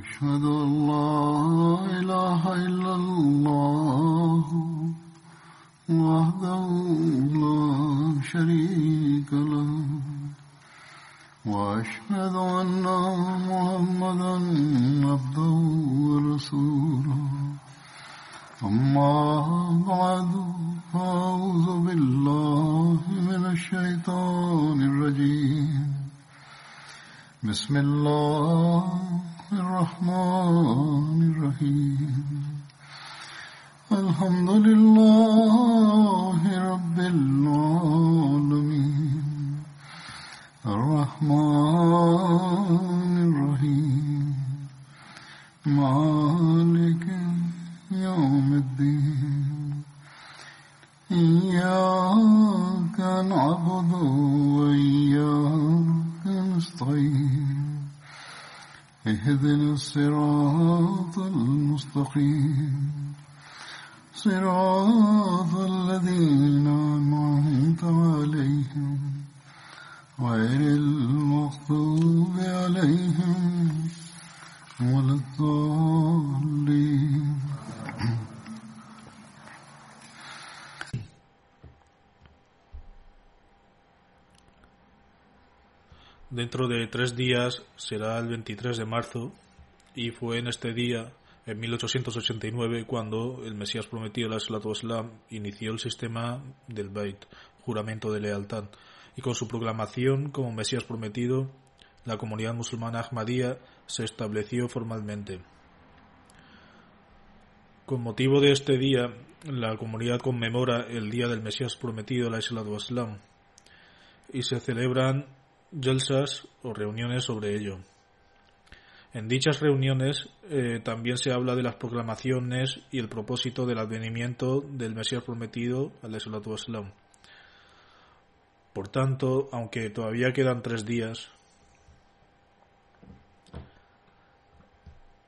أشهد أن لا إله إلا الله وحده لا شريك Dentro de tres días será el 23 de marzo y fue en este día, en 1889, cuando el Mesías prometido, la Islam, inició el sistema del Bait, juramento de lealtad, y con su proclamación como Mesías prometido, la comunidad musulmana Ahmadía se estableció formalmente. Con motivo de este día, la comunidad conmemora el día del Mesías prometido, la Islam, y se celebran jalsas o reuniones sobre ello. En dichas reuniones eh, también se habla de las proclamaciones y el propósito del advenimiento del Mesías prometido, al Islam. Por tanto, aunque todavía quedan tres días,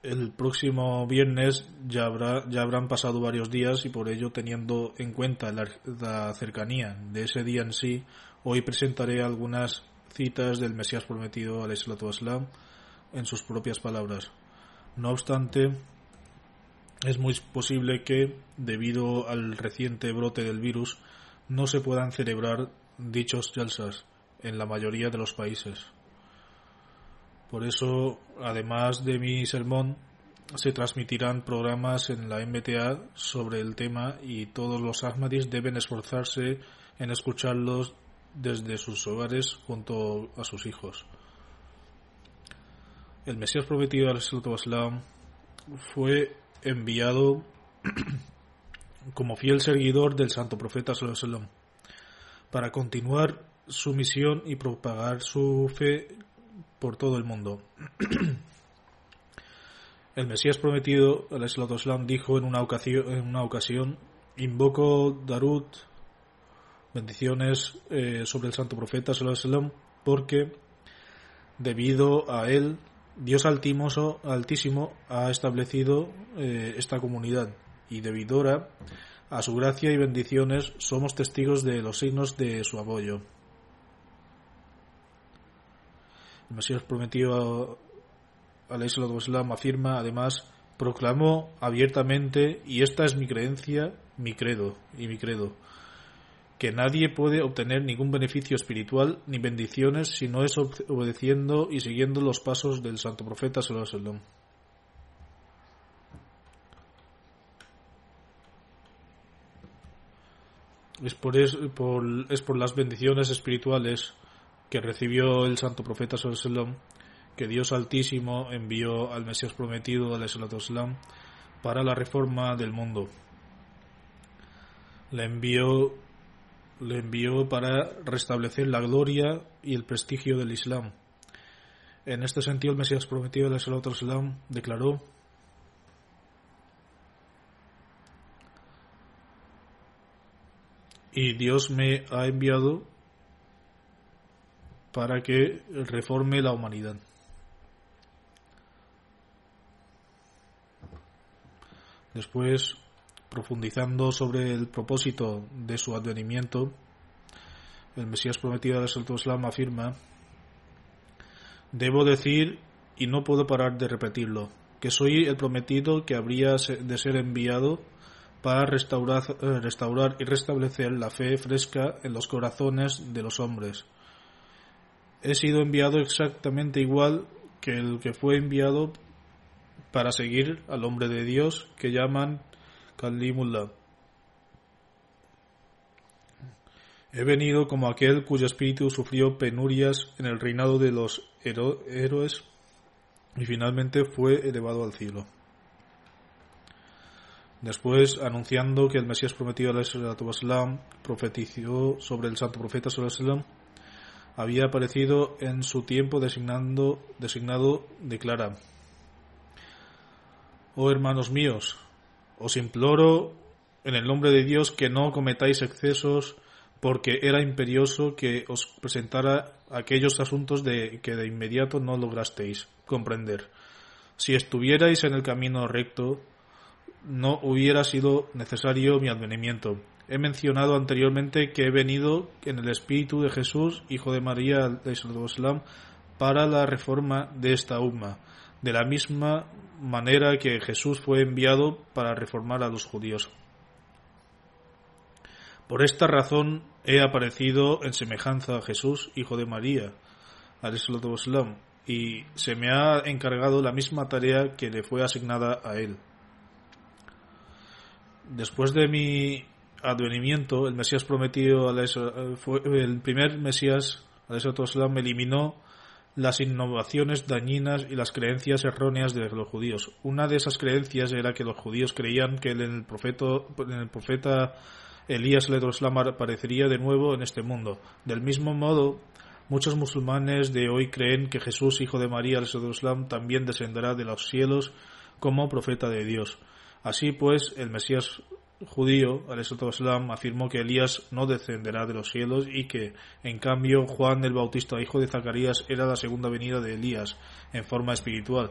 el próximo viernes ya, habrá, ya habrán pasado varios días y por ello, teniendo en cuenta la, la cercanía de ese día en sí, hoy presentaré algunas citas del Mesías prometido al Islam en sus propias palabras. No obstante, es muy posible que, debido al reciente brote del virus, no se puedan celebrar dichos jalsas en la mayoría de los países. Por eso, además de mi sermón, se transmitirán programas en la MTA sobre el tema y todos los Ahmadis deben esforzarse en escucharlos desde sus hogares junto a sus hijos. El Mesías prometido al Islam fue enviado como fiel seguidor del santo profeta para continuar su misión y propagar su fe por todo el mundo. El Mesías prometido, al Islam, dijo en una ocasión, en una ocasión invoco Darut bendiciones eh, sobre el santo profeta sallam, porque debido a él Dios altísimo, altísimo ha establecido eh, esta comunidad y debido a su gracia y bendiciones somos testigos de los signos de su apoyo. El Mesías prometido al Islam afirma además proclamó abiertamente y esta es mi creencia, mi credo y mi credo que nadie puede obtener ningún beneficio espiritual ni bendiciones si no es obedeciendo y siguiendo los pasos del santo profeta sallallahu es por, es, por, es por las bendiciones espirituales que recibió el santo profeta sallallahu que Dios Altísimo envió al Mesías prometido al para la reforma del mundo. Le envió le envió para restablecer la gloria y el prestigio del Islam. En este sentido, el Mesías prometido del Islam declaró y Dios me ha enviado para que reforme la humanidad. Después profundizando sobre el propósito de su advenimiento, el Mesías prometido del Salto Islam afirma, debo decir y no puedo parar de repetirlo, que soy el prometido que habría de ser enviado para restaurar, eh, restaurar y restablecer la fe fresca en los corazones de los hombres. He sido enviado exactamente igual que el que fue enviado para seguir al hombre de Dios que llaman Kalimullah. He venido como aquel cuyo espíritu sufrió penurias en el reinado de los héroes y finalmente fue elevado al cielo. Después, anunciando que el Mesías prometido al profetizó sobre el santo profeta había aparecido en su tiempo designando, designado, declara, Oh hermanos míos, os imploro en el nombre de Dios que no cometáis excesos porque era imperioso que os presentara aquellos asuntos de que de inmediato no lograsteis comprender. Si estuvierais en el camino recto, no hubiera sido necesario mi advenimiento. He mencionado anteriormente que he venido en el espíritu de Jesús, hijo de María, de para la reforma de esta umma, de la misma manera que Jesús fue enviado para reformar a los judíos. Por esta razón he aparecido en semejanza a Jesús, hijo de María, y se me ha encargado la misma tarea que le fue asignada a él. Después de mi advenimiento, el Mesías prometido, el primer Mesías, me eliminó las innovaciones dañinas y las creencias erróneas de los judíos. Una de esas creencias era que los judíos creían que el profeta, en el profeta Elías aparecería de nuevo en este mundo. Del mismo modo, muchos musulmanes de hoy creen que Jesús, hijo de María, también descenderá de los cielos como profeta de Dios. Así pues, el Mesías judío, Islam, afirmó que Elías no descenderá de los cielos y que, en cambio, Juan el Bautista, hijo de Zacarías, era la segunda venida de Elías en forma espiritual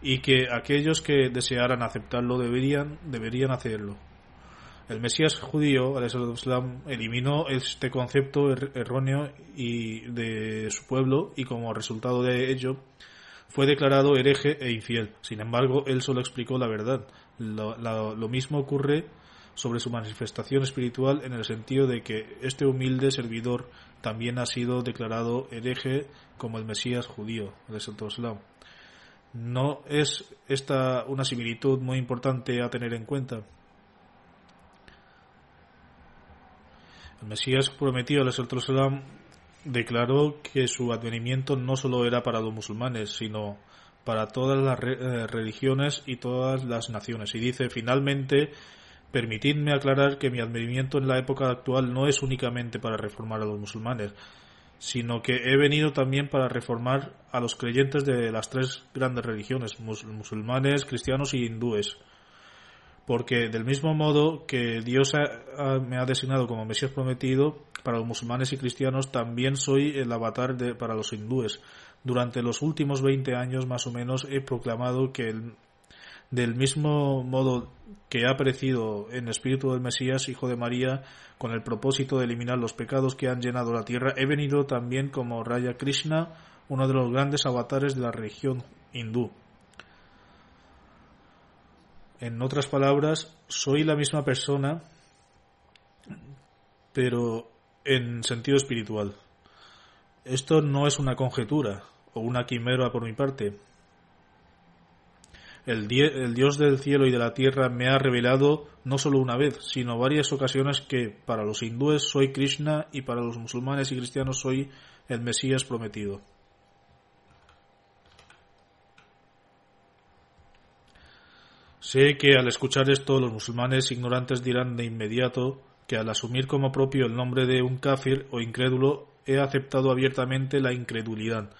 y que aquellos que desearan aceptarlo deberían, deberían hacerlo. El Mesías judío, Islam, eliminó este concepto er-, erróneo y de su pueblo y como resultado de ello fue declarado hereje e infiel. Sin embargo, él solo explicó la verdad. Lo, mismo ocurre sobre su manifestación espiritual en el sentido de que este humilde servidor también ha sido declarado hereje como el Mesías judío, el Santo No es esta una similitud muy importante a tener en cuenta. El Mesías prometido al Santo declaró que su advenimiento no solo era para los musulmanes, sino para todas las eh, religiones y todas las naciones. Y dice, finalmente, permitidme aclarar que mi advenimiento en la época actual no es únicamente para reformar a los musulmanes, sino que he venido también para reformar a los creyentes de las tres grandes religiones, musulmanes, cristianos y hindúes porque del mismo modo que Dios me ha designado como Mesías prometido para los musulmanes y cristianos, también soy el avatar de, para los hindúes. Durante los últimos 20 años más o menos he proclamado que del mismo modo que ha aparecido en espíritu del Mesías, hijo de María, con el propósito de eliminar los pecados que han llenado la tierra, he venido también como Raya Krishna, uno de los grandes avatares de la religión hindú. En otras palabras, soy la misma persona, pero en sentido espiritual. Esto no es una conjetura o una quimera por mi parte. El, Dios del cielo y de la tierra me ha revelado no solo una vez, sino varias ocasiones que para los hindúes soy Krishna y para los musulmanes y cristianos soy el Mesías prometido. Sé que al escuchar esto los musulmanes ignorantes dirán de inmediato que al asumir como propio el nombre de un kafir o incrédulo he aceptado abiertamente la incredulidad.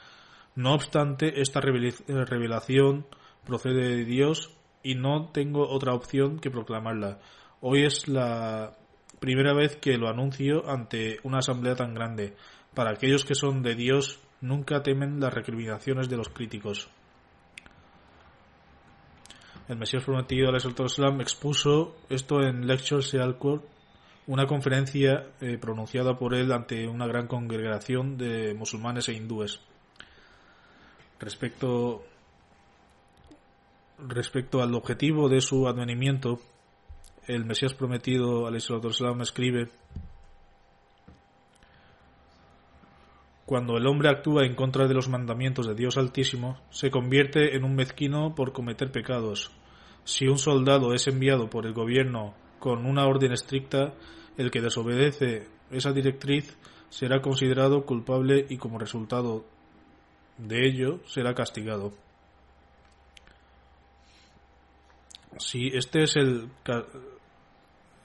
No obstante, esta revelación procede de Dios y no tengo otra opción que proclamarla. Hoy es la primera vez que lo anuncio ante una asamblea tan grande. Para aquellos que son de Dios, nunca temen las recriminaciones de los críticos el Mesías prometido, Islam, expuso esto en Lectures Court, una conferencia eh, pronunciada por él ante una gran congregación de musulmanes e hindúes. respecto respecto al objetivo de su advenimiento, el Mesías prometido, al-Islam, escribe Cuando el hombre actúa en contra de los mandamientos de Dios Altísimo, se convierte en un mezquino por cometer pecados. Si un soldado es enviado por el gobierno con una orden estricta, el que desobedece esa directriz será considerado culpable y como resultado de ello será castigado. Si este es el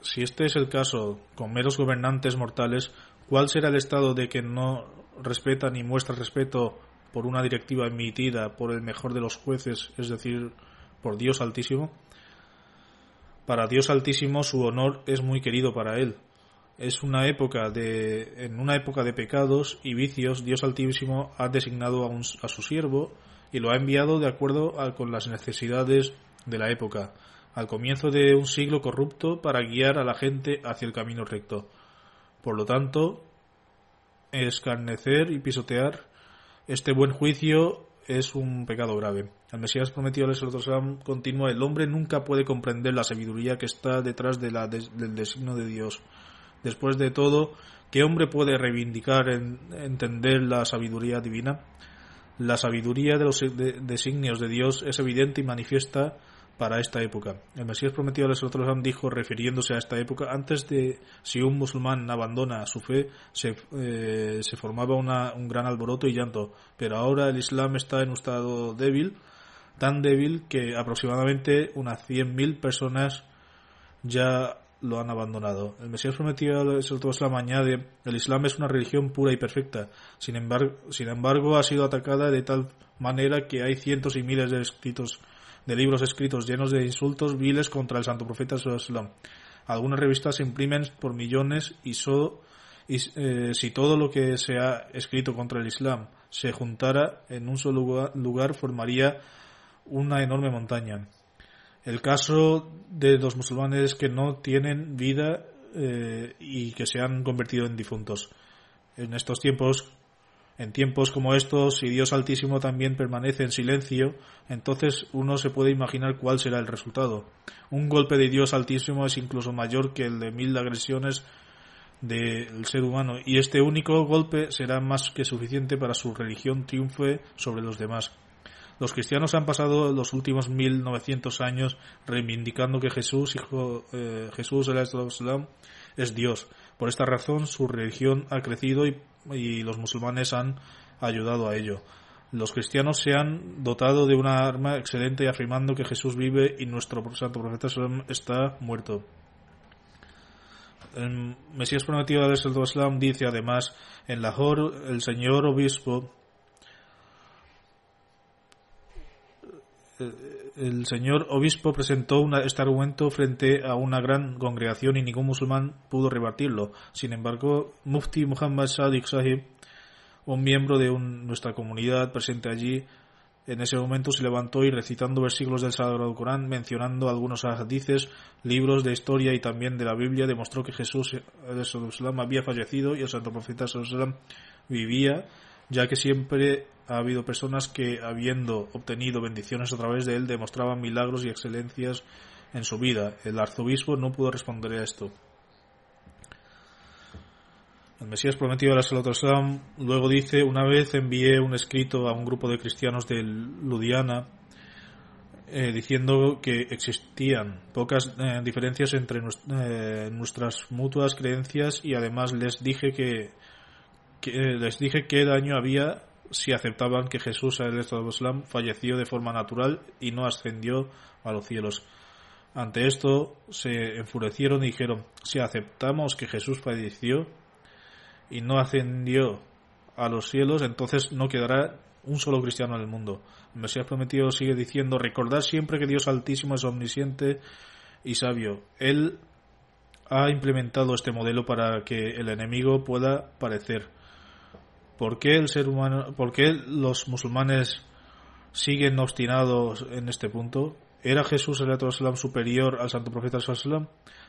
si este es el caso con meros gobernantes mortales, ¿cuál será el estado de que no respeta ni muestra respeto por una directiva emitida por el mejor de los jueces, es decir, por Dios Altísimo, para Dios Altísimo su honor es muy querido para él. Es una época de, en una época de pecados y vicios, Dios Altísimo ha designado a, a su siervo y lo ha enviado de acuerdo con las necesidades de la época, al comienzo de un siglo corrupto para guiar a la gente hacia el camino recto. Por lo tanto, escarnecer y pisotear este buen juicio es un pecado grave. El Mesías prometido al continúa, el hombre nunca puede comprender la sabiduría que está detrás de la del designo de Dios. Después de todo, ¿qué hombre puede reivindicar en, entender la sabiduría divina? La sabiduría de los designios de Dios es evidente y manifiesta para esta época. El Mesías prometido a Salam dijo, refiriéndose a esta época, antes de si un musulmán abandona su fe, se, eh, se formaba un gran alboroto y llanto, pero ahora el Islam está en un estado débil, tan débil que aproximadamente unas 100.000 personas ya lo han abandonado. El Mesías prometido al añade, el Islam es una religión pura y perfecta, sin embargo, sin embargo ha sido atacada de tal manera que hay cientos y miles de escritos de libros escritos llenos de insultos viles contra el santo profeta Sallallahu Algunas revistas se imprimen por millones y, eh, si todo lo que se ha escrito contra el Islam se juntara en un solo lugar, formaría una enorme montaña. El caso de los musulmanes que no tienen vida eh, y que se han convertido en difuntos. En estos tiempos en tiempos como estos, si Dios Altísimo también permanece en silencio, entonces uno se puede imaginar cuál será el resultado. Un golpe de Dios Altísimo es incluso mayor que el de mil agresiones del ser humano, y este único golpe será más que suficiente para su religión triunfe sobre los demás. Los cristianos han pasado los últimos mil novecientos años reivindicando que Jesús, hijo, eh, Jesús es Dios. Por esta razón su religión ha crecido y y los musulmanes han ayudado a ello. Los cristianos se han dotado de una arma excelente afirmando que Jesús vive y nuestro santo profeta está muerto. El Mesías prometido de Islam dice además en Lahore el señor obispo el señor obispo presentó este argumento frente a una gran congregación y ningún musulmán pudo rebatirlo. Sin embargo, Mufti Muhammad Sadiq Sahib, un miembro de nuestra comunidad presente allí, en ese momento se levantó y recitando versículos del Sagrado Corán, mencionando algunos hadices, libros de historia y también de la Biblia, demostró que Jesús había fallecido y el Santo Profeta vivía, ya que siempre ha habido personas que, habiendo obtenido bendiciones a través de él, demostraban milagros y excelencias en su vida. El arzobispo no pudo responder a esto. El Mesías prometido a la luego dice, una vez envié un escrito a un grupo de cristianos de Ludiana eh, diciendo que existían pocas eh, diferencias entre eh, nuestras mutuas creencias y además les dije que, que les dije qué daño había si aceptaban que Jesús Islam falleció de forma natural y no ascendió a los cielos. Ante esto se enfurecieron y dijeron, si aceptamos que Jesús falleció y no ascendió a los cielos, entonces no quedará un solo cristiano en el mundo. El Mesías prometido sigue diciendo, recordad siempre que Dios Altísimo es omnisciente y sabio. Él ha implementado este modelo para que el enemigo pueda parecer ¿Por qué el ser humano, por qué los musulmanes siguen obstinados en este punto? ¿Era Jesús el superior al santo profeta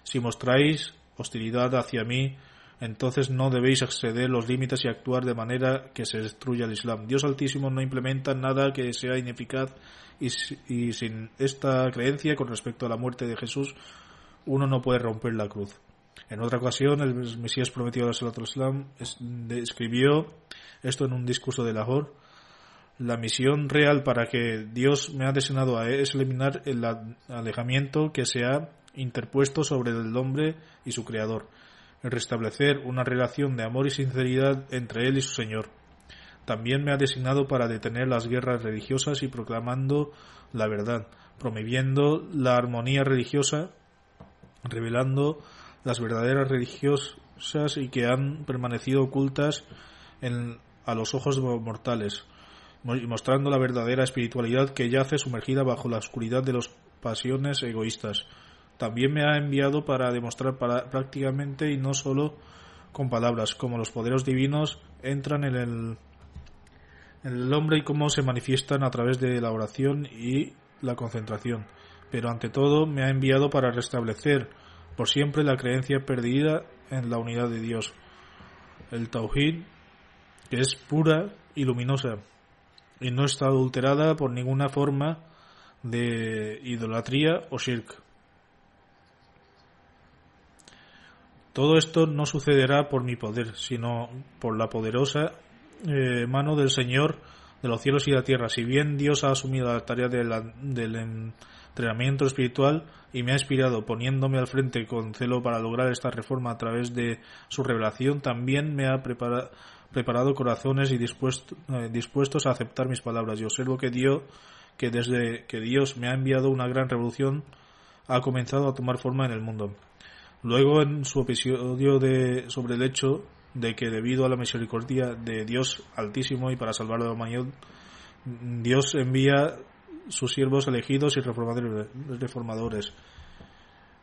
Si mostráis hostilidad hacia mí, entonces no debéis exceder los límites y actuar de manera que se destruya el Islam. Dios Altísimo no implementa nada que sea ineficaz y sin esta creencia con respecto a la muerte de Jesús uno no puede romper la cruz. En otra ocasión, el Mesías prometido al Islam escribió esto en un discurso de Lahore. La misión real para que Dios me ha designado a es eliminar el alejamiento que se ha interpuesto sobre el hombre y su creador, restablecer una relación de amor y sinceridad entre él y su Señor. También me ha designado para detener las guerras religiosas y proclamando la verdad, promoviendo la armonía religiosa, revelando las verdaderas religiosas y que han permanecido ocultas a los ojos mortales, mostrando la verdadera espiritualidad que yace sumergida bajo la oscuridad de las pasiones egoístas. También me ha enviado para demostrar prácticamente y no solo con palabras, cómo los poderes divinos entran en en el hombre y cómo se manifiestan a través de la oración y la concentración. Pero ante todo me ha enviado para restablecer por siempre la creencia perdida en la unidad de Dios. El Tauhid, que es pura y luminosa y no está adulterada por ninguna forma de idolatría o shirk. Todo esto no sucederá por mi poder, sino por la poderosa eh, mano del Señor de los cielos y la tierra. Si bien Dios ha asumido la tarea del entrenamiento espiritual y me ha inspirado poniéndome al frente con celo para lograr esta reforma a través de su revelación, también me ha preparado corazones y eh, dispuestos a aceptar mis palabras. Y observo que Dios, que desde que Dios me ha enviado una gran revolución, ha comenzado a tomar forma en el mundo. Luego, en su episodio de, sobre el hecho de que debido a la misericordia de Dios Altísimo y para salvar a la Dios envía sus siervos elegidos y reformadores.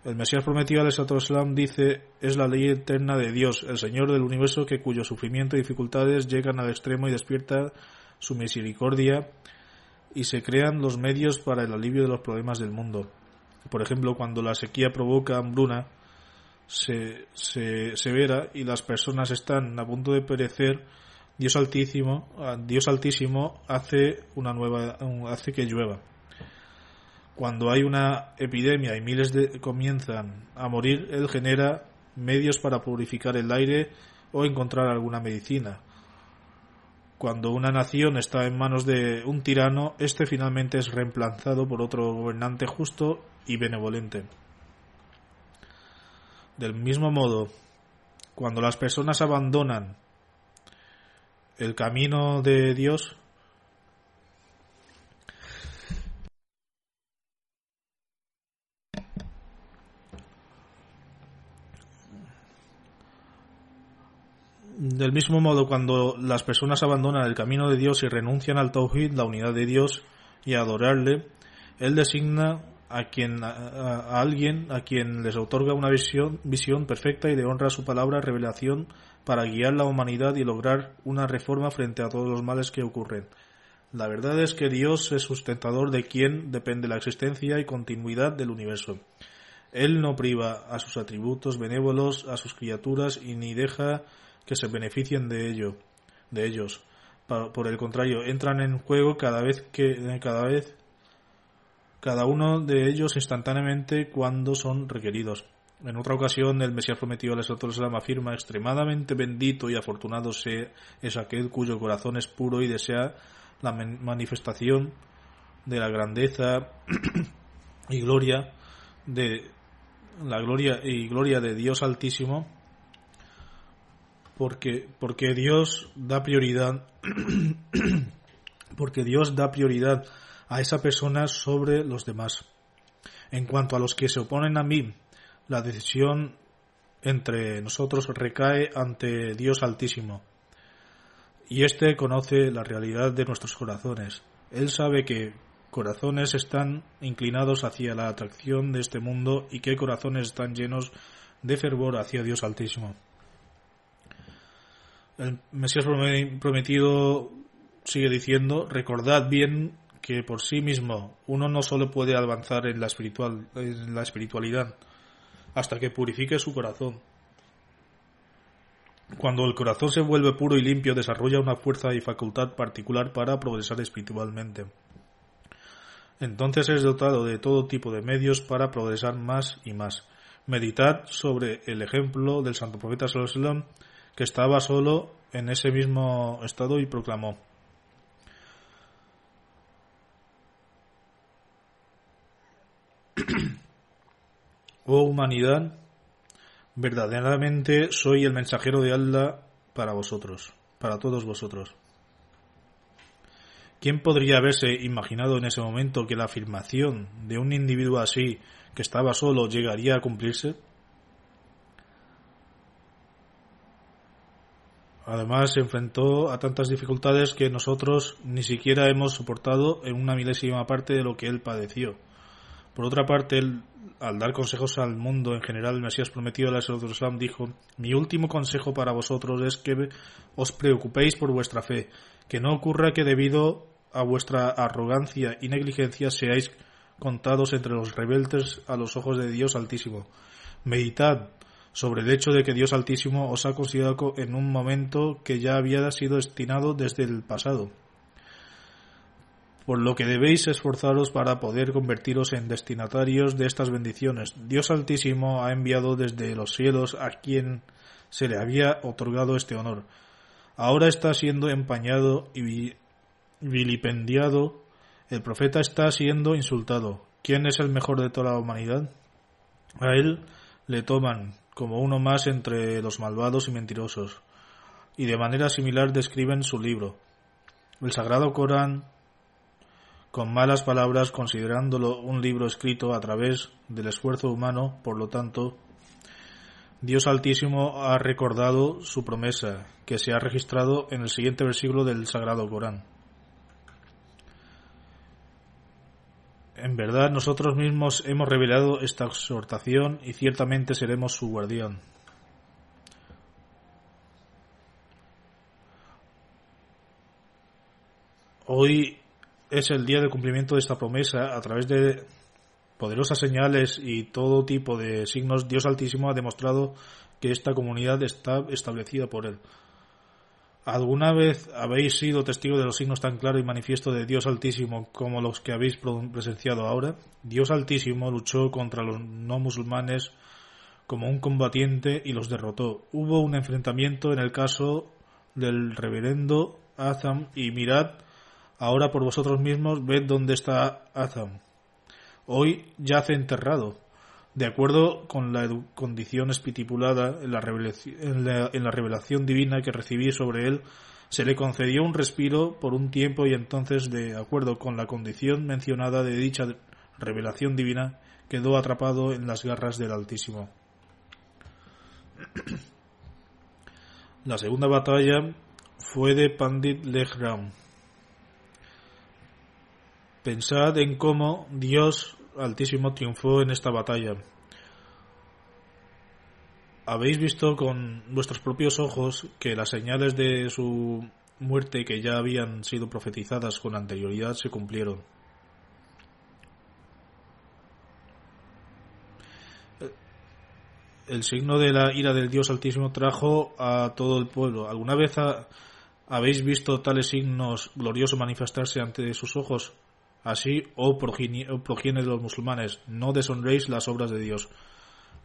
El Mesías prometido al Islam dice es la ley eterna de Dios, el Señor del universo que cuyo sufrimiento y dificultades llegan al extremo y despierta su misericordia y se crean los medios para el alivio de los problemas del mundo. Por ejemplo, cuando la sequía provoca hambruna se, se, severa y las personas están a punto de perecer, Dios Altísimo, ah, Dios Altísimo hace una nueva, hace que llueva. Cuando hay una epidemia y miles de comienzan a morir, Él genera medios para purificar el aire o encontrar alguna medicina. Cuando una nación está en manos de un tirano, este finalmente es reemplazado por otro gobernante justo y benevolente. Del mismo modo, cuando las personas abandonan el camino de Dios. Del mismo modo, cuando las personas abandonan el camino de Dios y renuncian al Tawhid, la unidad de Dios, y a adorarle, Él designa a quien a, alguien a quien les otorga una visión, visión perfecta y de honra su palabra revelación para guiar la humanidad y lograr una reforma frente a todos los males que ocurren. La verdad es que Dios es sustentador de quien depende la existencia y continuidad del universo. Él no priva a sus atributos benévolos a sus criaturas y ni deja que se beneficien de ello, de ellos. Por el contrario, entran en juego cada vez que cada vez cada uno de ellos instantáneamente cuando son requeridos. En otra ocasión, el Mesías prometido al Islam afirma: extremadamente bendito y afortunado sea es aquel cuyo corazón es puro y desea la manifestación de la grandeza y gloria de la gloria y gloria de Dios Altísimo, porque porque Dios da prioridad porque Dios da prioridad a esa persona sobre los demás. En cuanto a los que se oponen a mí, la decisión entre nosotros recae ante Dios Altísimo. Y éste conoce la realidad de nuestros corazones. Él sabe que corazones están inclinados hacia la atracción de este mundo y que corazones están llenos de fervor hacia Dios Altísimo. El Mesías prometido sigue diciendo, recordad bien que por sí mismo uno no solo puede avanzar en la, espiritual, en la espiritualidad hasta que purifique su corazón. Cuando el corazón se vuelve puro y limpio, desarrolla una fuerza y facultad particular para progresar espiritualmente. Entonces es dotado de todo tipo de medios para progresar más y más. Meditad sobre el ejemplo del santo profeta Sallallahu que estaba solo en ese mismo estado y proclamó Oh humanidad, verdaderamente soy el mensajero de Allah para vosotros, para todos vosotros. ¿Quién podría haberse imaginado en ese momento que la afirmación de un individuo así, que estaba solo, llegaría a cumplirse? Además, se enfrentó a tantas dificultades que nosotros ni siquiera hemos soportado en una milésima parte de lo que él padeció. Por otra parte, él, al dar consejos al mundo en general, el Mesías prometido de la Islam dijo, mi último consejo para vosotros es que os preocupéis por vuestra fe, que no ocurra que debido a vuestra arrogancia y negligencia seáis contados entre los rebeldes a los ojos de Dios Altísimo. Meditad sobre el hecho de que Dios Altísimo os ha considerado en un momento que ya había sido destinado desde el pasado por lo que debéis esforzaros para poder convertiros en destinatarios de estas bendiciones. Dios Altísimo ha enviado desde los cielos a quien se le había otorgado este honor. Ahora está siendo empañado y vilipendiado. El profeta está siendo insultado. ¿Quién es el mejor de toda la humanidad? A él le toman como uno más entre los malvados y mentirosos, y de manera similar describen su libro. El Sagrado Corán con malas palabras considerándolo un libro escrito a través del esfuerzo humano, por lo tanto, Dios Altísimo ha recordado su promesa, que se ha registrado en el siguiente versículo del Sagrado Corán. En verdad nosotros mismos hemos revelado esta exhortación y ciertamente seremos su guardián. Hoy es el día del cumplimiento de esta promesa a través de poderosas señales y todo tipo de signos. Dios Altísimo ha demostrado que esta comunidad está establecida por Él. ¿Alguna vez habéis sido testigo de los signos tan claros y manifiesto de Dios Altísimo como los que habéis presenciado ahora? Dios Altísimo luchó contra los no musulmanes como un combatiente y los derrotó. Hubo un enfrentamiento en el caso del reverendo Azam y mirad Ahora por vosotros mismos ved dónde está Azam. Hoy yace enterrado. De acuerdo con la condición estipulada en la, en la revelación divina que recibí sobre él, se le concedió un respiro por un tiempo y entonces, de acuerdo con la condición mencionada de dicha revelación divina, quedó atrapado en las garras del Altísimo. La segunda batalla fue de Pandit Lehram. Pensad en cómo Dios Altísimo triunfó en esta batalla. Habéis visto con vuestros propios ojos que las señales de su muerte que ya habían sido profetizadas con anterioridad se cumplieron. El signo de la ira del Dios Altísimo trajo a todo el pueblo. ¿Alguna vez habéis visto tales signos gloriosos manifestarse ante sus ojos? Así, oh progenie de los musulmanes, no deshonréis las obras de Dios.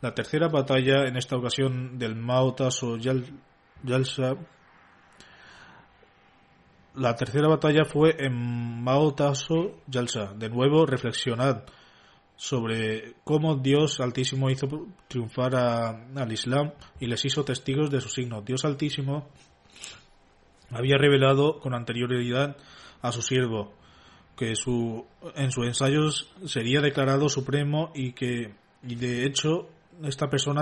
La tercera batalla, en esta ocasión del Maotas o Yalsa, la tercera batalla fue en Maotaso Yalsa. De nuevo, reflexionad sobre cómo Dios Altísimo hizo triunfar al Islam y les hizo testigos de su signo. Dios Altísimo había revelado con anterioridad a su siervo que su, en sus ensayos sería declarado supremo y que y de hecho esta persona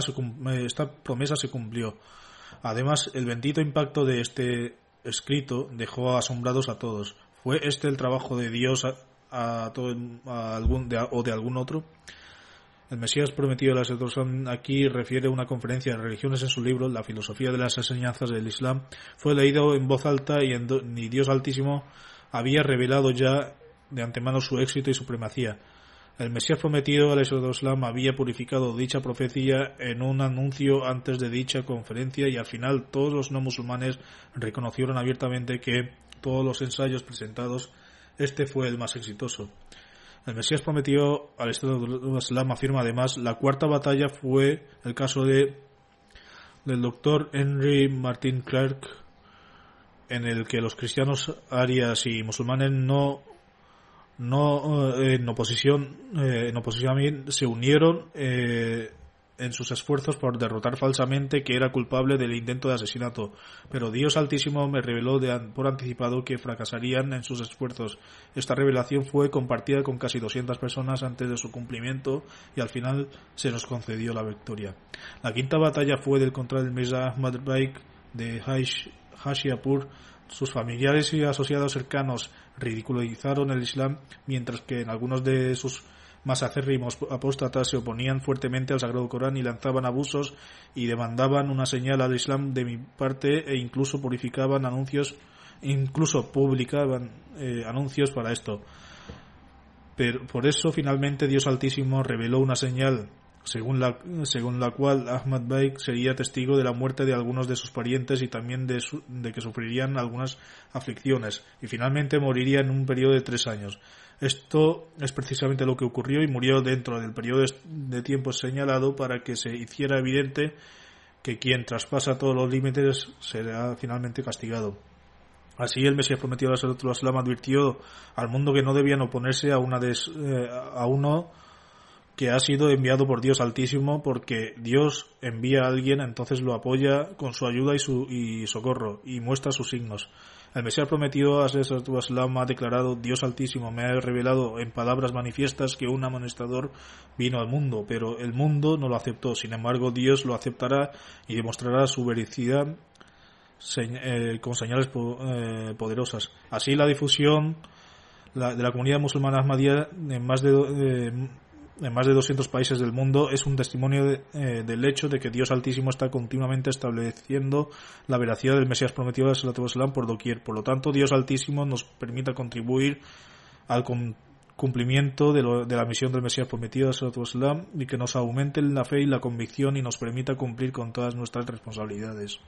esta promesa se cumplió. Además, el bendito impacto de este escrito dejó asombrados a todos. ¿Fue este el trabajo de Dios a, todo, algún o de algún otro? El Mesías prometido de la Sedosan aquí refiere a una conferencia de religiones en su libro La filosofía de las enseñanzas del Islam. Fue leído en voz alta y, en y Dios Altísimo había revelado ya de antemano su éxito y supremacía. El Mesías prometido, al había purificado dicha profecía en un anuncio antes de dicha conferencia y al final todos los no musulmanes reconocieron abiertamente que todos los ensayos presentados este fue el más exitoso. El Mesías prometido al Estado Islam afirma además la cuarta batalla fue el caso de del doctor Henry Martin Clark en el que los cristianos arias y musulmanes no no eh, en oposición eh, en oposición a mí se unieron eh, en sus esfuerzos por derrotar falsamente que era culpable del intento de asesinato, pero Dios Altísimo me reveló de, por anticipado que fracasarían en sus esfuerzos. Esta revelación fue compartida con casi 200 personas antes de su cumplimiento y al final se nos concedió la victoria. La quinta batalla fue del contra del Mirza Ahmad Baik de Hashiapur sus familiares y asociados cercanos ridiculizaron el Islam, mientras que en algunos de sus más acérrimos apóstatas se oponían fuertemente al Sagrado Corán y lanzaban abusos y demandaban una señal al Islam de mi parte e incluso purificaban anuncios, incluso publicaban eh, anuncios para esto. Pero por eso finalmente Dios Altísimo reveló una señal según la, según la cual Ahmad Baik sería testigo de la muerte de algunos de sus parientes y también de, de, que sufrirían algunas aflicciones y finalmente moriría en un periodo de tres años. Esto es precisamente lo que ocurrió y murió dentro del periodo de tiempo señalado para que se hiciera evidente que quien traspasa todos los límites será finalmente castigado. Así el Mesías prometido a Islam advirtió al mundo que no debían oponerse a, una eh, a uno que ha sido enviado por Dios Altísimo porque Dios envía a alguien, entonces lo apoya con su ayuda y, su, y socorro y muestra sus signos. El Mesías prometido a Islam ha declarado Dios Altísimo me ha revelado en palabras manifiestas que un amonestador vino al mundo, pero el mundo no lo aceptó. Sin embargo, Dios lo aceptará y demostrará su veracidad eh, con señales eh, poderosas. Así la difusión de la comunidad musulmana ahmadía en más de eh, en más de 200 países del mundo es un testimonio eh, del hecho de que Dios Altísimo está continuamente estableciendo la veracidad del Mesías prometido de Salam por doquier. Por lo tanto, Dios Altísimo nos permita contribuir al cumplimiento de, la misión del Mesías prometido de y que nos aumente la fe y la convicción y nos permita cumplir con todas nuestras responsabilidades.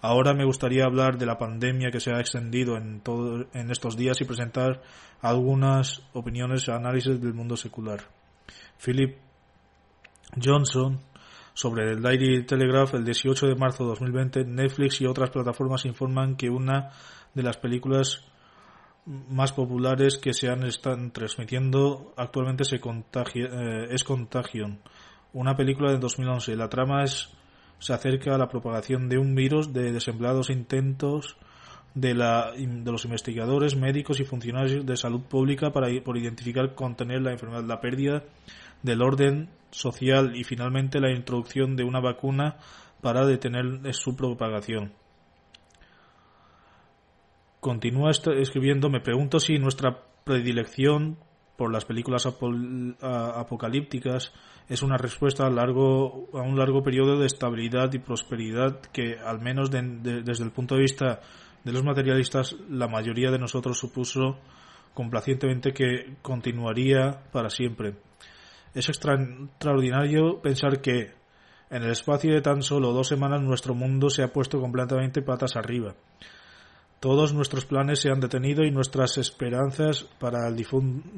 Ahora me gustaría hablar de la pandemia que se ha extendido en, todo, en estos días y presentar algunas opiniones y análisis del mundo secular. Philip Johnson sobre el Daily Telegraph el 18 de marzo de 2020, Netflix y otras plataformas informan que una de las películas más populares que se han están transmitiendo actualmente se eh, es Contagion, una película de 2011. La trama es se acerca a la propagación de un virus de desempleados intentos de, la, de los investigadores, médicos y funcionarios de salud pública para por identificar contener la enfermedad, la pérdida del orden social y finalmente la introducción de una vacuna para detener su propagación. Continúa escribiendo, me pregunto si nuestra predilección por las películas apocalípticas es una respuesta a, largo, a un largo periodo de estabilidad y prosperidad que, al menos desde el punto de vista de los materialistas, la mayoría de nosotros supuso complacientemente que continuaría para siempre. Es extraordinario pensar que en el espacio de tan solo dos semanas nuestro mundo se ha puesto completamente patas arriba. Todos nuestros planes se han detenido y nuestras esperanzas para el,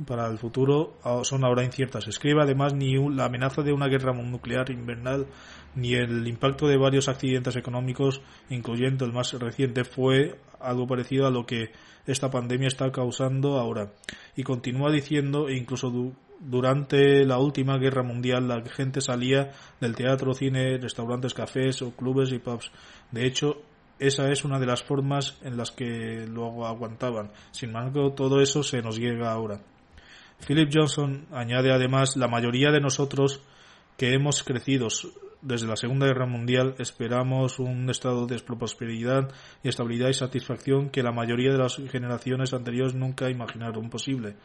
para el futuro son ahora inciertas. Escribe además ni la amenaza de una guerra nuclear invernal ni el impacto de varios accidentes económicos, incluyendo el más reciente, fue algo parecido a lo que esta pandemia está causando ahora. Y continúa diciendo, e incluso durante la última guerra mundial la gente salía del teatro, cine, restaurantes, cafés o clubes y pubs. De hecho, esa es una de las formas en las que lo aguantaban. Sin embargo, todo eso se nos llega ahora. Philip Johnson añade además, la mayoría de nosotros que hemos crecido desde la Segunda Guerra Mundial esperamos un estado de prosperidad y estabilidad y satisfacción que la mayoría de las generaciones anteriores nunca imaginaron posible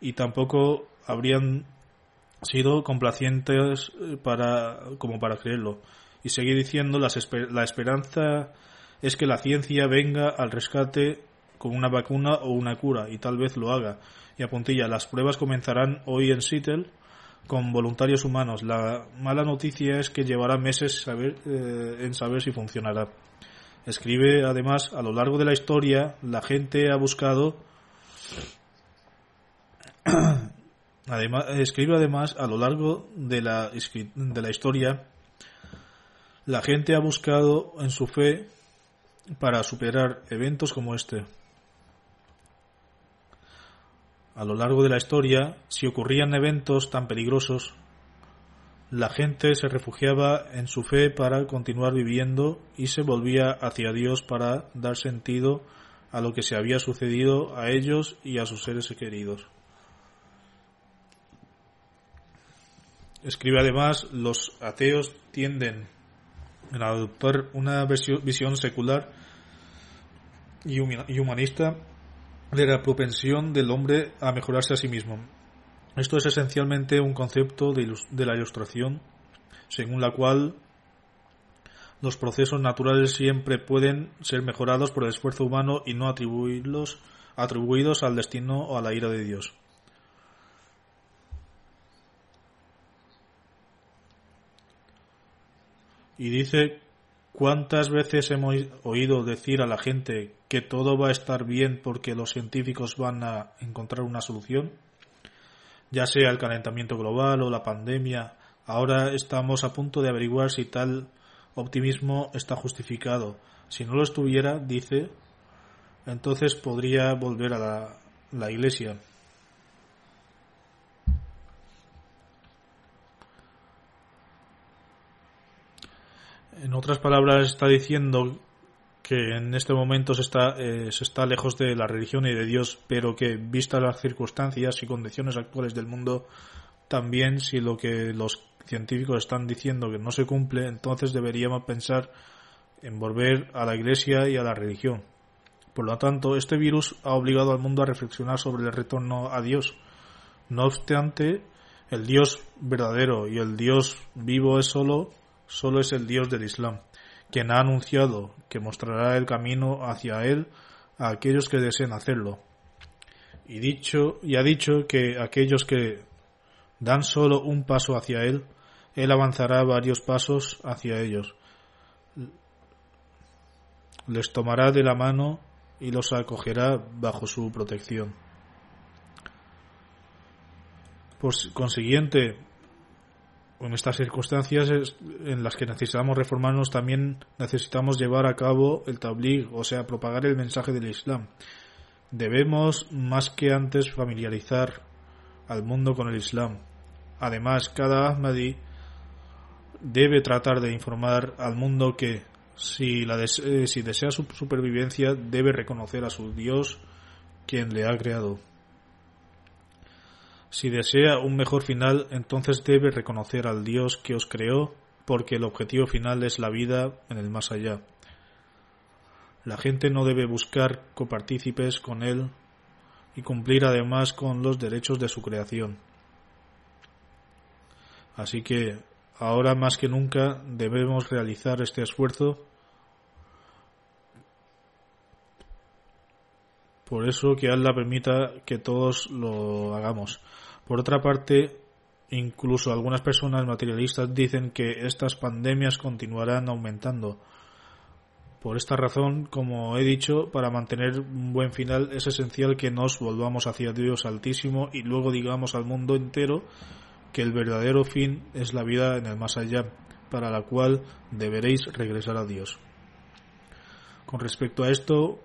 y tampoco habrían sido complacientes eh, para como para creerlo y seguir diciendo la esperanza es que la ciencia venga al rescate con una vacuna o una cura y tal vez lo haga Y apuntilla, las pruebas comenzarán hoy en Seattle con voluntarios humanos. La mala noticia es que llevará meses saber, eh, en saber si funcionará. Escribe además, a lo largo de la historia, la gente ha buscado además, escribe además, a lo largo de la, de la historia, la gente ha buscado en su fe para superar eventos como este. A lo largo de la historia, si ocurrían eventos tan peligrosos, la gente se refugiaba en su fe para continuar viviendo y se volvía hacia Dios para dar sentido a lo que se había sucedido a ellos y a sus seres queridos. Escribe además, los ateos tienden a adoptar una visión secular y humanista de la propensión del hombre a mejorarse a sí mismo. Esto es esencialmente un concepto de, la ilustración, según la cual los procesos naturales siempre pueden ser mejorados por el esfuerzo humano y no atribuirlos, atribuidos al destino o a la ira de Dios. Y dice, ¿cuántas veces hemos oído decir a la gente que todo va a estar bien porque los científicos van a encontrar una solución? Ya sea el calentamiento global o la pandemia, ahora estamos a punto de averiguar si tal optimismo está justificado. Si no lo estuviera, dice, entonces podría volver a la, iglesia. En otras palabras, está diciendo que en este momento se está, eh, se está lejos de la religión y de Dios, pero que, vistas las circunstancias y condiciones actuales del mundo, también si lo que los científicos están diciendo que no se cumple, entonces deberíamos pensar en volver a la Iglesia y a la religión. Por lo tanto, este virus ha obligado al mundo a reflexionar sobre el retorno a Dios. No obstante, el Dios verdadero y el Dios vivo es solo solo es el Dios del Islam, quien ha anunciado que mostrará el camino hacia él a aquellos que deseen hacerlo. Y dicho y ha dicho que aquellos que dan solo un paso hacia él, él avanzará varios pasos hacia ellos. Les tomará de la mano y los acogerá bajo su protección. Por consiguiente, en estas circunstancias en las que necesitamos reformarnos, también necesitamos llevar a cabo el tabligh, o sea, propagar el mensaje del Islam. Debemos, más que antes, familiarizar al mundo con el Islam. Además, cada Ahmadi debe tratar de informar al mundo que, si, la eh, si desea su supervivencia, debe reconocer a su Dios, quien le ha creado. Si desea un mejor final, entonces debe reconocer al Dios que os creó, porque el objetivo final es la vida en el más allá. La gente no debe buscar copartícipes con Él y cumplir además con los derechos de su creación. Así que ahora más que nunca debemos realizar este esfuerzo. Por eso que Allah permita que todos lo hagamos. Por otra parte, incluso algunas personas materialistas dicen que estas pandemias continuarán aumentando. Por esta razón, como he dicho, para mantener un buen final es esencial que nos volvamos hacia Dios Altísimo y luego digamos al mundo entero que el verdadero fin es la vida en el más allá, para la cual deberéis regresar a Dios. Con respecto a esto,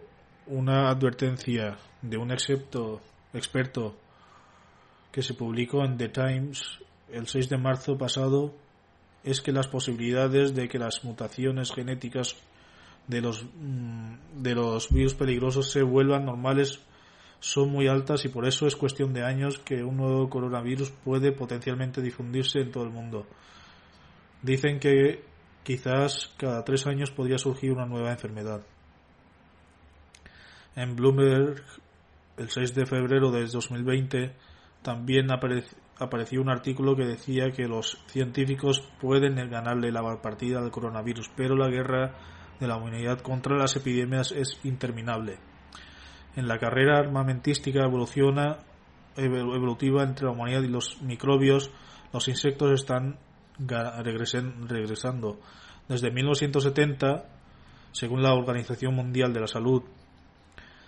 una advertencia de un excepto, experto que se publicó en The Times el 6 de marzo pasado es que las posibilidades de que las mutaciones genéticas de los, mm, de los virus peligrosos se vuelvan normales son muy altas y por eso es cuestión de años que un nuevo coronavirus puede potencialmente difundirse en todo el mundo. Dicen que quizás cada tres años podría surgir una nueva enfermedad. En Bloomberg, el 6 de febrero de 2020, también apareció un artículo que decía que los científicos pueden ganarle la partida al coronavirus, pero la guerra de la humanidad contra las epidemias es interminable. En la carrera armamentística evolutiva entre la humanidad y los microbios, los insectos están regresando. Desde 1970, según la Organización Mundial de la Salud,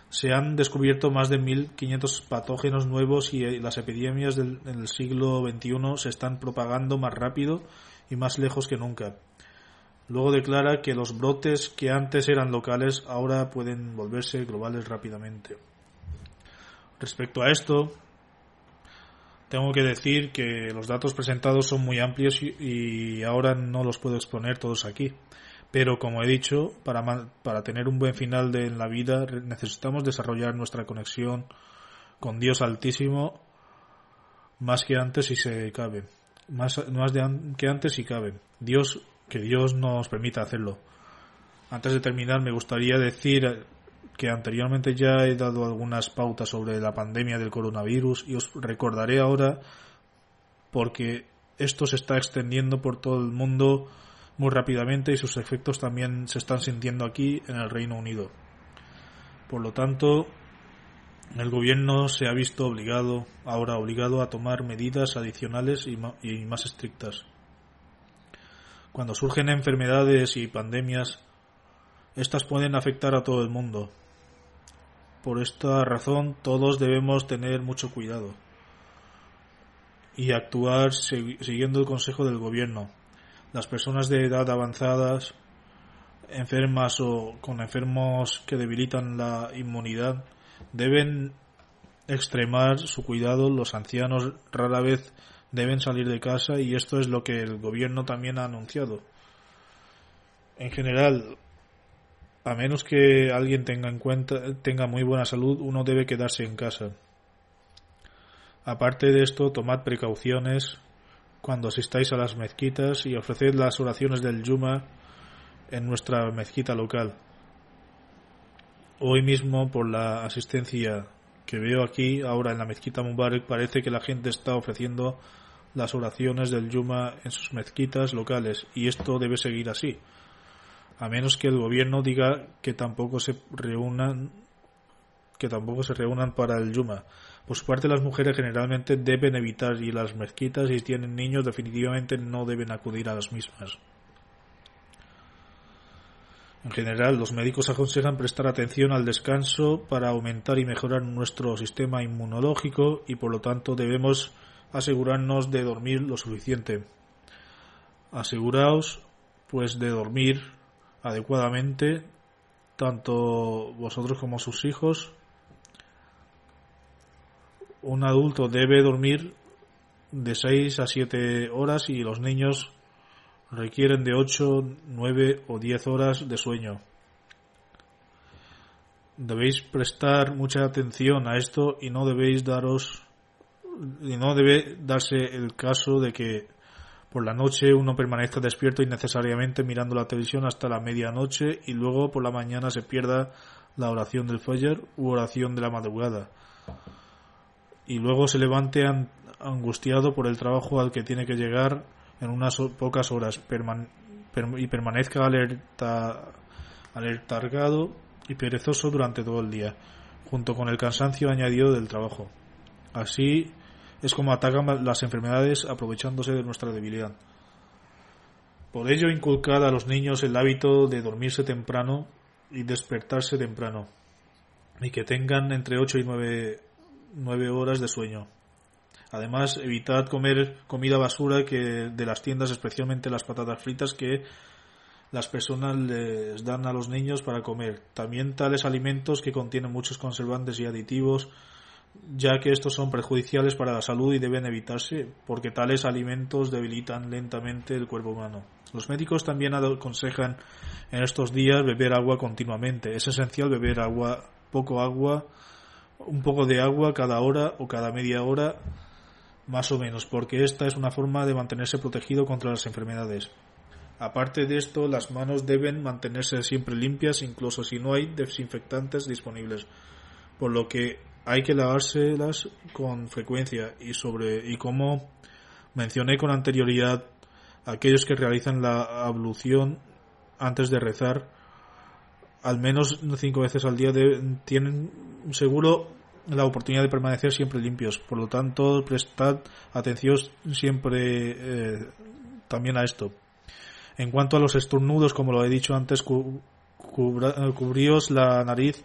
se han descubierto más de 1.500 patógenos nuevos y eh, las epidemias del, siglo XXI se están propagando más rápido y más lejos que nunca. Luego declara que los brotes que antes eran locales ahora pueden volverse globales rápidamente. Respecto a esto, tengo que decir que los datos presentados son muy amplios y, ahora no los puedo exponer todos aquí. Pero como he dicho, para, para tener un buen final de la vida necesitamos desarrollar nuestra conexión con Dios Altísimo más que antes si se cabe. Más, más de que antes si cabe. Dios, que Dios nos permita hacerlo. Antes de terminar, me gustaría decir que anteriormente ya he dado algunas pautas sobre la pandemia del coronavirus y os recordaré ahora porque esto se está extendiendo por todo el mundo muy rápidamente y sus efectos también se están sintiendo aquí en el Reino Unido. Por lo tanto, el gobierno se ha visto obligado, ahora obligado a tomar medidas adicionales y, más estrictas. Cuando surgen enfermedades y pandemias, estas pueden afectar a todo el mundo, por esta razón todos debemos tener mucho cuidado y actuar siguiendo el consejo del gobierno. Las personas de edad avanzadas, enfermas o con enfermos que debilitan la inmunidad, deben extremar su cuidado. Los ancianos rara vez deben salir de casa y esto es lo que el gobierno también ha anunciado. En general, a menos que alguien tenga en cuenta tenga muy buena salud, uno debe quedarse en casa. Aparte de esto, tomad precauciones cuando asistáis a las mezquitas y ofreced las oraciones del Yuma en nuestra mezquita local. Hoy mismo, por la asistencia que veo aquí, ahora en la mezquita Mubarak, parece que la gente está ofreciendo las oraciones del Yuma en sus mezquitas locales y esto debe seguir así a menos que el gobierno diga que tampoco se reúnan que tampoco se reúnan para el Yuma. Por su parte, las mujeres generalmente deben evitar ir a las mezquitas y si tienen niños definitivamente no deben acudir a las mismas. En general, los médicos aconsejan prestar atención al descanso para aumentar y mejorar nuestro sistema inmunológico y por lo tanto debemos asegurarnos de dormir lo suficiente. Aseguraos pues de dormir adecuadamente, tanto vosotros como sus hijos. Un adulto debe dormir de 6 a 7 horas y los niños requieren de 8, 9 o 10 horas de sueño. Debéis prestar mucha atención a esto y no debéis daros y no debe darse el caso de que por la noche uno permanezca despierto innecesariamente mirando la televisión hasta la medianoche y luego por la mañana se pierda la oración del Fajr u oración de la madrugada. Y luego se levante angustiado por el trabajo al que tiene que llegar en unas pocas horas y permanezca alerta, alertargado y perezoso durante todo el día, junto con el cansancio añadido del trabajo. Así es como atacan las enfermedades aprovechándose de nuestra debilidad. Por ello, inculcar a los niños el hábito de dormirse temprano y despertarse temprano, y que tengan entre 8 y 9, 9 horas de sueño. Además, evitad comer comida basura que de las tiendas, especialmente las patatas fritas que las personas les dan a los niños para comer. También tales alimentos que contienen muchos conservantes y aditivos ya que estos son perjudiciales para la salud y deben evitarse porque tales alimentos debilitan lentamente el cuerpo humano. Los médicos también aconsejan en estos días beber agua continuamente. Es esencial beber agua, poco agua, un poco de agua cada hora o cada media hora más o menos, porque esta es una forma de mantenerse protegido contra las enfermedades. Aparte de esto, las manos deben mantenerse siempre limpias, incluso si no hay desinfectantes disponibles, por lo que hay que lavárselas con frecuencia y sobre y como mencioné con anterioridad aquellos que realizan la ablución antes de rezar al menos cinco veces al día tienen seguro la oportunidad de permanecer siempre limpios. Por lo tanto, prestad atención siempre eh, también a esto. En cuanto a los estornudos, como lo he dicho antes, cubríos la nariz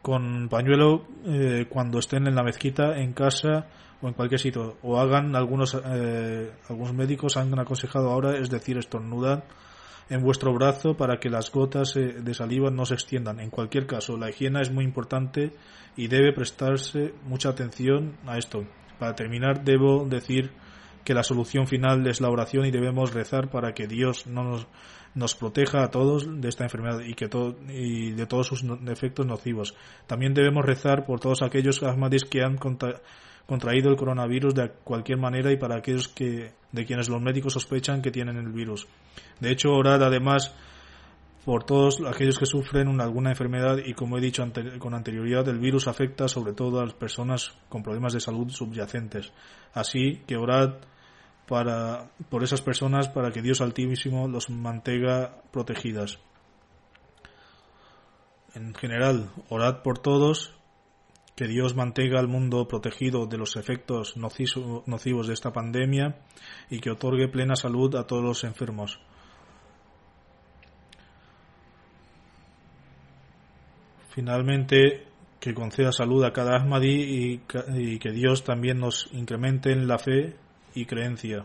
con pañuelo eh, cuando estén en la mezquita, en casa o en cualquier sitio. O hagan algunos, eh, algunos médicos han aconsejado ahora, es decir, estornudar en vuestro brazo para que las gotas eh, de saliva no se extiendan. En cualquier caso, la higiene es muy importante y debe prestarse mucha atención a esto. Para terminar, debo decir que la solución final es la oración y debemos rezar para que Dios no nos, nos proteja a todos de esta enfermedad y, que y de todos sus efectos nocivos. También debemos rezar por todos aquellos ahmadis que han contraído el coronavirus de cualquier manera y para aquellos que, de quienes los médicos sospechan que tienen el virus. De hecho, orad además por todos aquellos que sufren alguna enfermedad y como he dicho con anterioridad, el virus afecta sobre todo a las personas con problemas de salud subyacentes. Así que orad para, por esas personas para que Dios Altísimo los mantenga protegidas. En general, orad por todos que Dios mantenga al mundo protegido de los efectos nocivos de esta pandemia y que otorgue plena salud a todos los enfermos. Finalmente, que conceda salud a cada Ahmadi y, que Dios también nos incremente en la fe y creencia.